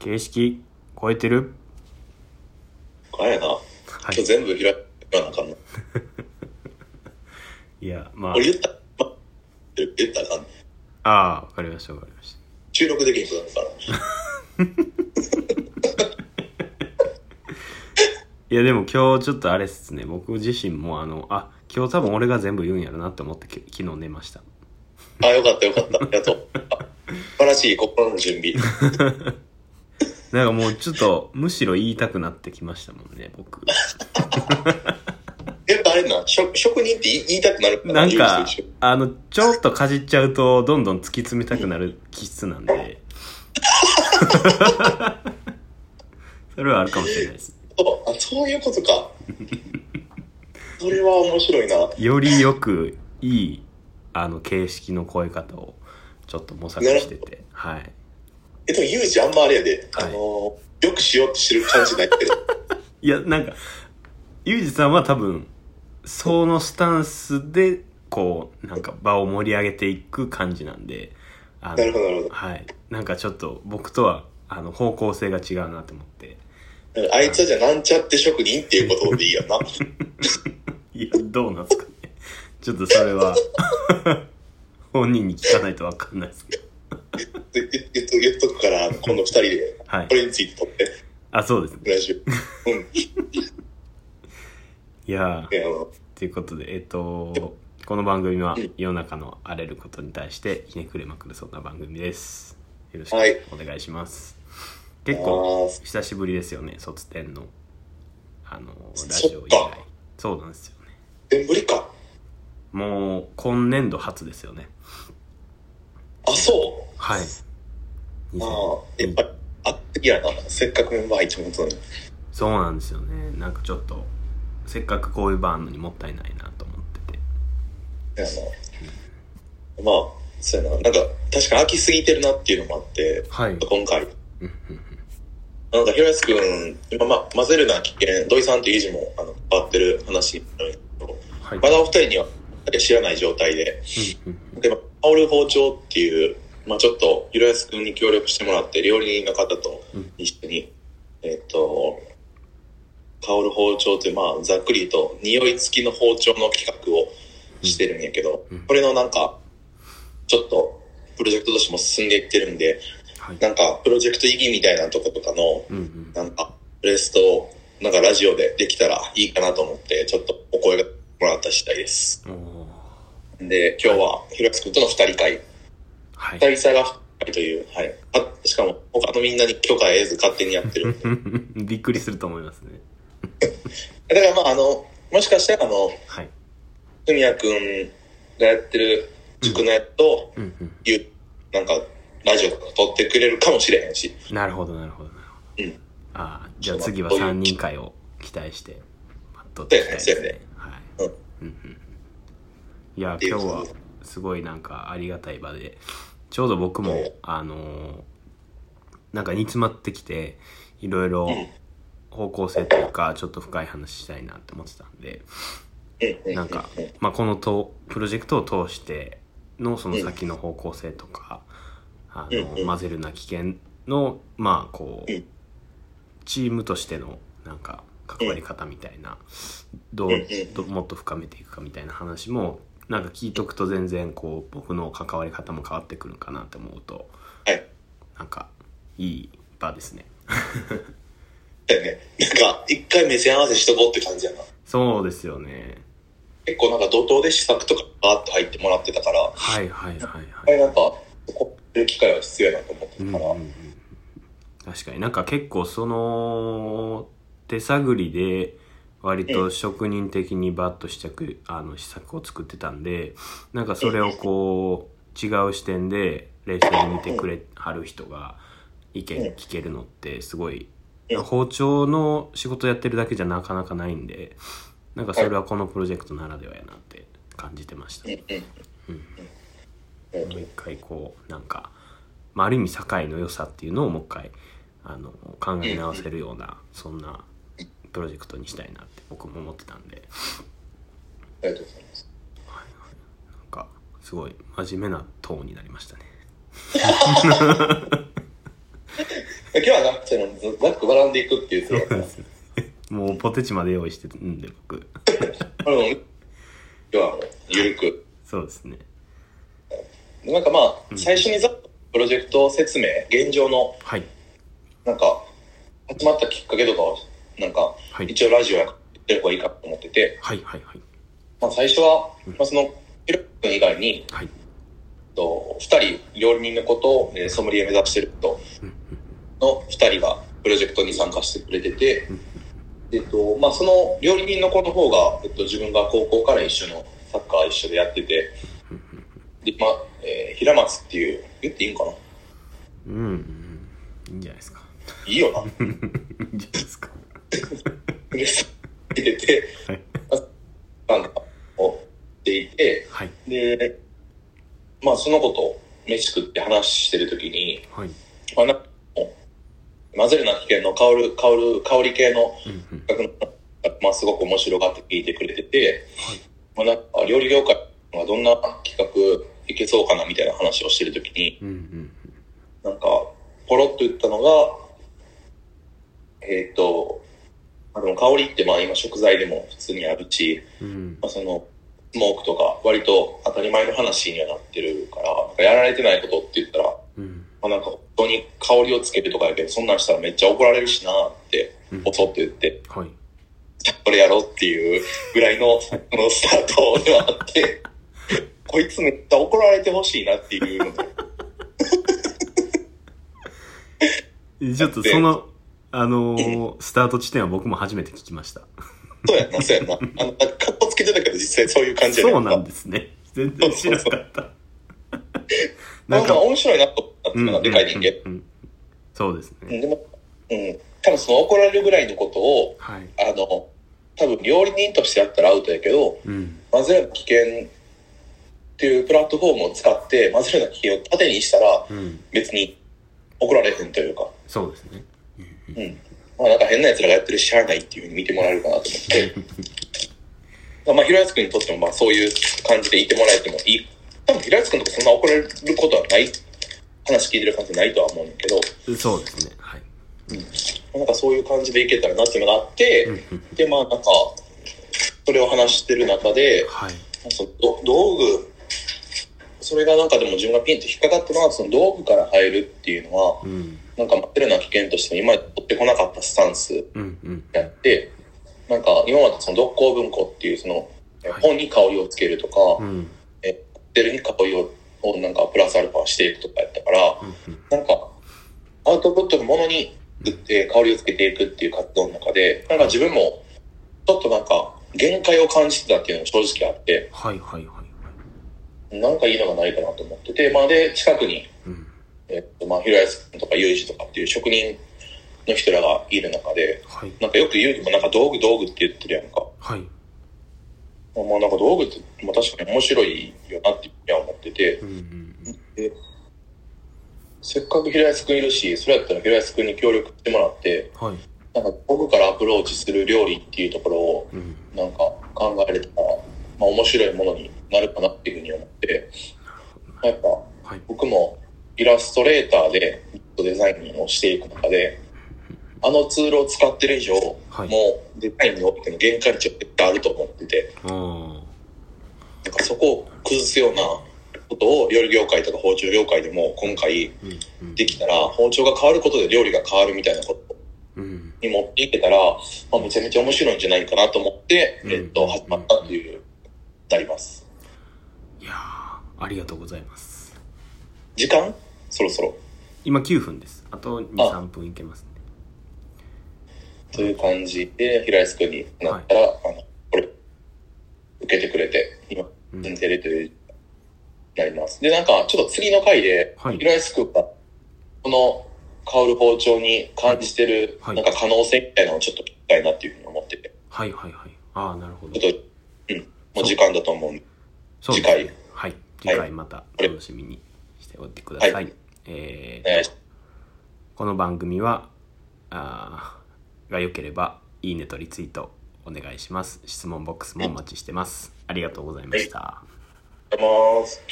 形式超えてる？あれやな。は今日全部開かなあかんの。いやまあ俺言った、ま、言ったらあかんのああわかりましたわかりました収録できんことだから。いやでも今日ちょっとあれっすね僕自身もあのあ今日多分俺が全部言うんやろなって思ってき昨日寝ましたあ、よかったよかった。ありがとう。あ素晴らしい心の準備。なんかもうちょっとむしろ言いたくなってきましたもんね僕。やっぱあれな、職職人って言いたくなるなんかあのちょっとかじっちゃうとどんどん突き詰めたくなる気質なんで。それはあるかもしれないです。あ、そういうことか。それは面白いな。よりよくいいあの形式の超え方をちょっと模索してて。はいえ、でも、ユージあんまあれやで、はいあの、よくしようとしてる感じないけど。いやなんかユージさんは多分そのスタンスでこうなんか場を盛り上げていく感じなんであのなるほど、なるほはいなんかちょっと僕とはあの方向性が違うなと思ってど。あいつはじゃあなんちゃって職人っていうことでいいやんな。いやどうなんですかねちょっとそれは 本人に聞かないと分かんないですけどで言言っと言っとくから、あのこの二人で、はい。これについて撮って、あそうですね。来週。うん。いやー。ということでえっとこの番組は世の中の荒れることに対してひねくれまくるそんな番組です。よろしくはい。お願いします、結構あー久しぶりですよね卒展のあのラジオ以来そうなんですよね。全振りか。もう今年度初ですよねあ、そう。はいああ、やっぱり、あってきやな。せっかくメンバー入ってもらったのに。そうなんですよねなんかちょっとせっかくこういう場あんのにもったいないなと思ってていやあのまあ、そうやな。なんか、確かに飽きすぎてるなっていうのもあって、はい今回。うんうんなんか、ひろやすくん、今、まあ、混ぜるな危険、土井さんっていう字も、あの、変わってる話になるんですけど、はいまだお二人には知らない状態で、うんうんで、まあ、香る包丁っていう、まあちょっと、ひろやすくんに協力してもらって、料理人の方とうん。一緒に、えっ、と、香る包丁っていう、まあ、ざっくりと、匂い付きの包丁の企画をしてるんやけど、うん。これのなんか、ちょっと、プロジェクトとしても進んでいってるんで、はい。なんか、プロジェクト意義みたいなとことかの、なんか、レストを、なんかラジオでできたらいいかなと思って、ちょっとお声がもらった次第です。で、今日は、ひろやすくんとの二人会。はい二人差がという、はい。あしかも、他のみんなに許可得ず勝手にやってる。びっくりすると思いますね だからまあ、あの、もしかしたら、あの、はいふみやくんがやってる塾のやつと、うんうんいう、なんか、ラジオとか撮ってくれるかもしれへんし。なるほどなるほどなるほどうん。ああじゃあ次は3人会を期待して待っとっていきたいねはいうん。うんうんいや今日はすごいなんかありがたい場で。ちょうど僕も、うんあのーなんか煮詰まってきていろいろうん。方向性というかちょっと深い話したいなって思ってたんで。うん。なんかうん、まあ、このとプロジェクトを通してのその先の方向性とか、あの混ぜるな危険のまあこう、うんチームとしてのなんか関わり方みたいな、どうもっと深めていくかみたいな話もなんか聞いとくと全然こう僕の関わり方も変わってくるかなって思うとはい。なんかいい場ですねだよね。なんか、一回目線合わせしとこうって感じやな。そうですよね結構なんか怒涛で試作とかバーッと入ってもらってたから、はいはいはいはいなんか、そこる機会は必要やなと思ってたから、うんうんうん確かになんか結構その手探りで割と職人的にバッと試着あの試作を作ってたんでなんかそれをこう違う視点で冷静に見てくれはる人が意見聞けるのってすごいうん包丁の仕事やってるだけじゃなかなかないんでなんかそれはこのプロジェクトならではやなって感じてました。うん。うんもう一回こうなんか、まあ、ある意味堺の良さっていうのをもう一回あの考え直せるようなそんなプロジェクトにしたいなって僕も思ってたんで。ありがとうございます。なんかすごい真面目なトーンになりましたね。今日はな、そのざっくばらんでいくっていうそうですよもうポテチまで用意してるんで僕。うん今日はもう、ゆるく。そうですね。なんかまあ、最初にざっとプロジェクト説明、現状の、はい。なんか、集まったきっかけとかを、なんか、はい。一応ラジオやってる方がいいかと思ってて、はいはいはい。まあ最初は、まあその、ヒロ君以外に、はい。と二人、料理人のことを、えーソムリエ目指してる人の二人がプロジェクトに参加してくれてて、えっと、まあ、その料理人の子の方が、えっと、自分が高校から一緒のサッカー一緒でやってて、で、まあ、えー平松っていう、言っていいんかな？うんうん。いいんじゃないですか。いいよな。いいんじゃないですか。で、入れて、はい。なんか、をしていて、はい。で、まあ、その子と飯食って話してるときに、はい。まあ、な混ぜるな危険の香る、香る、香り系のうんうん。企画の、まあ、すごく面白がって聞いてくれてて、まあ、なんか、料理業界がどんな企画いけそうかなみたいな話をしてるときに、うんうんなんか、ポロッと言ったのが、えっ、と、あの、香りってまあ今食材でも普通にあるし、うん。まあ、その、スモークとか割と当たり前の話にはなってるから、なんかやられてないことって言ったら、うん。まあ、なんか本当に香りをつけるとかやけど、そんなんしたらめっちゃ怒られるしなって、うん。おそって言って、はい。じゃあこれやろうっていうぐらいの、そのスタートではあって、こいつめっちゃ怒られてほしいなっていうので、ちょっとそのあのー スタート地点は僕も初めて聞きました。そうやんな、そうやんな。あの、かカッコつけてたけど実際そういう感じそうなんですね。全然知らなかった。なんか面白いなと思ったでかい人間。うんうん。そうですね。うんでも、うん。多分その怒られるぐらいのことを、はい。あの、多分料理人としてやったらアウトやけど、うん。混ぜるな危険っていうプラットフォームを使って混ぜるな危険を縦にしたらうん。別別に怒られへんというか、そうですねうん。まあなんか変な奴らがやってるししゃあないっていうふうに見てもらえるかなと思って。まあ、平安くんにとってもまあそういう感じでいてもらえてもいい。多分平安くんとかそんな怒られることはない、話聞いてる感じないとは思うんだけど、そうですねはいなんかそういう感じでいけたらなっていうのがあって、うんうんで、まあなんか、それを話してる中で、はいそのど道具、それがなんかでも自分がピンと引っかかったのは、その道具から入るっていうのは、うん。なんか待ってるな危険として今まで取ってこなかったスタンスうんうん。やって、なんか今までその読香文庫っていうその、はい。本に香りをつけるとか、うん。え、テルに香りををなんかプラスアルファしていくとかやったから、うんなんか、アウトプットのものに作って香りをつけていくっていう活動の中で、なんか自分も、ちょっとなんか、限界を感じてたっていうのが正直あって、はいはいはいはいなんかいいのがないかなと思って。て、まあで、近くに、うん。えっと、まあ、平安君とかユージとかっていう職人の人らがいる中で、はい。なんかよくユージもなんか道具道具って言ってるやんか。はい。まあなんか道具って、まあ確かに面白いよなって思ってて。う、んうんでせっかく平安君いるし、それやったら平安君に協力してもらって、はい。なんか僕からアプローチする料理っていうところをうん。なんか考えれたら、まあ面白いものになるかなっていうふうに思って、やっぱはい。僕もイラストレーターでデザインをしていく中で、あのツールを使ってる以上、はい。もうデザインにおいての限界値は絶対あると思ってて、なんかそこを崩すようなことを料理業界とか包丁業界でも今回できたら、包丁が変わることで料理が変わるみたいなことうん。に持っていけたら、まあ、めちゃめちゃ面白いんじゃないかなと思って、うん。えっと、始まったっていう、なります。いやーありがとうございます。時間？そろそろ。今9分です。あと23分いけますね。という感じで、平安君になったら、あの、これ、受けてくれて、今、うん。出れてる、なります。で、なんか、ちょっと次の回で、はい。平安君が、この、香る包丁に感じてる、はい。なんか可能性みたいなのをちょっと聞きたいなっていうふうに思ってて、はいはいはい。ああなるほど。ちょっと、うん、もう時間だと思うそう。次回。はい。次回また楽しみにしておいてください、はい。えーこの番組はあーが良ければいいねとリツイートお願いします。質問ボックスもお待ちしてます。ありがとうございました、ます。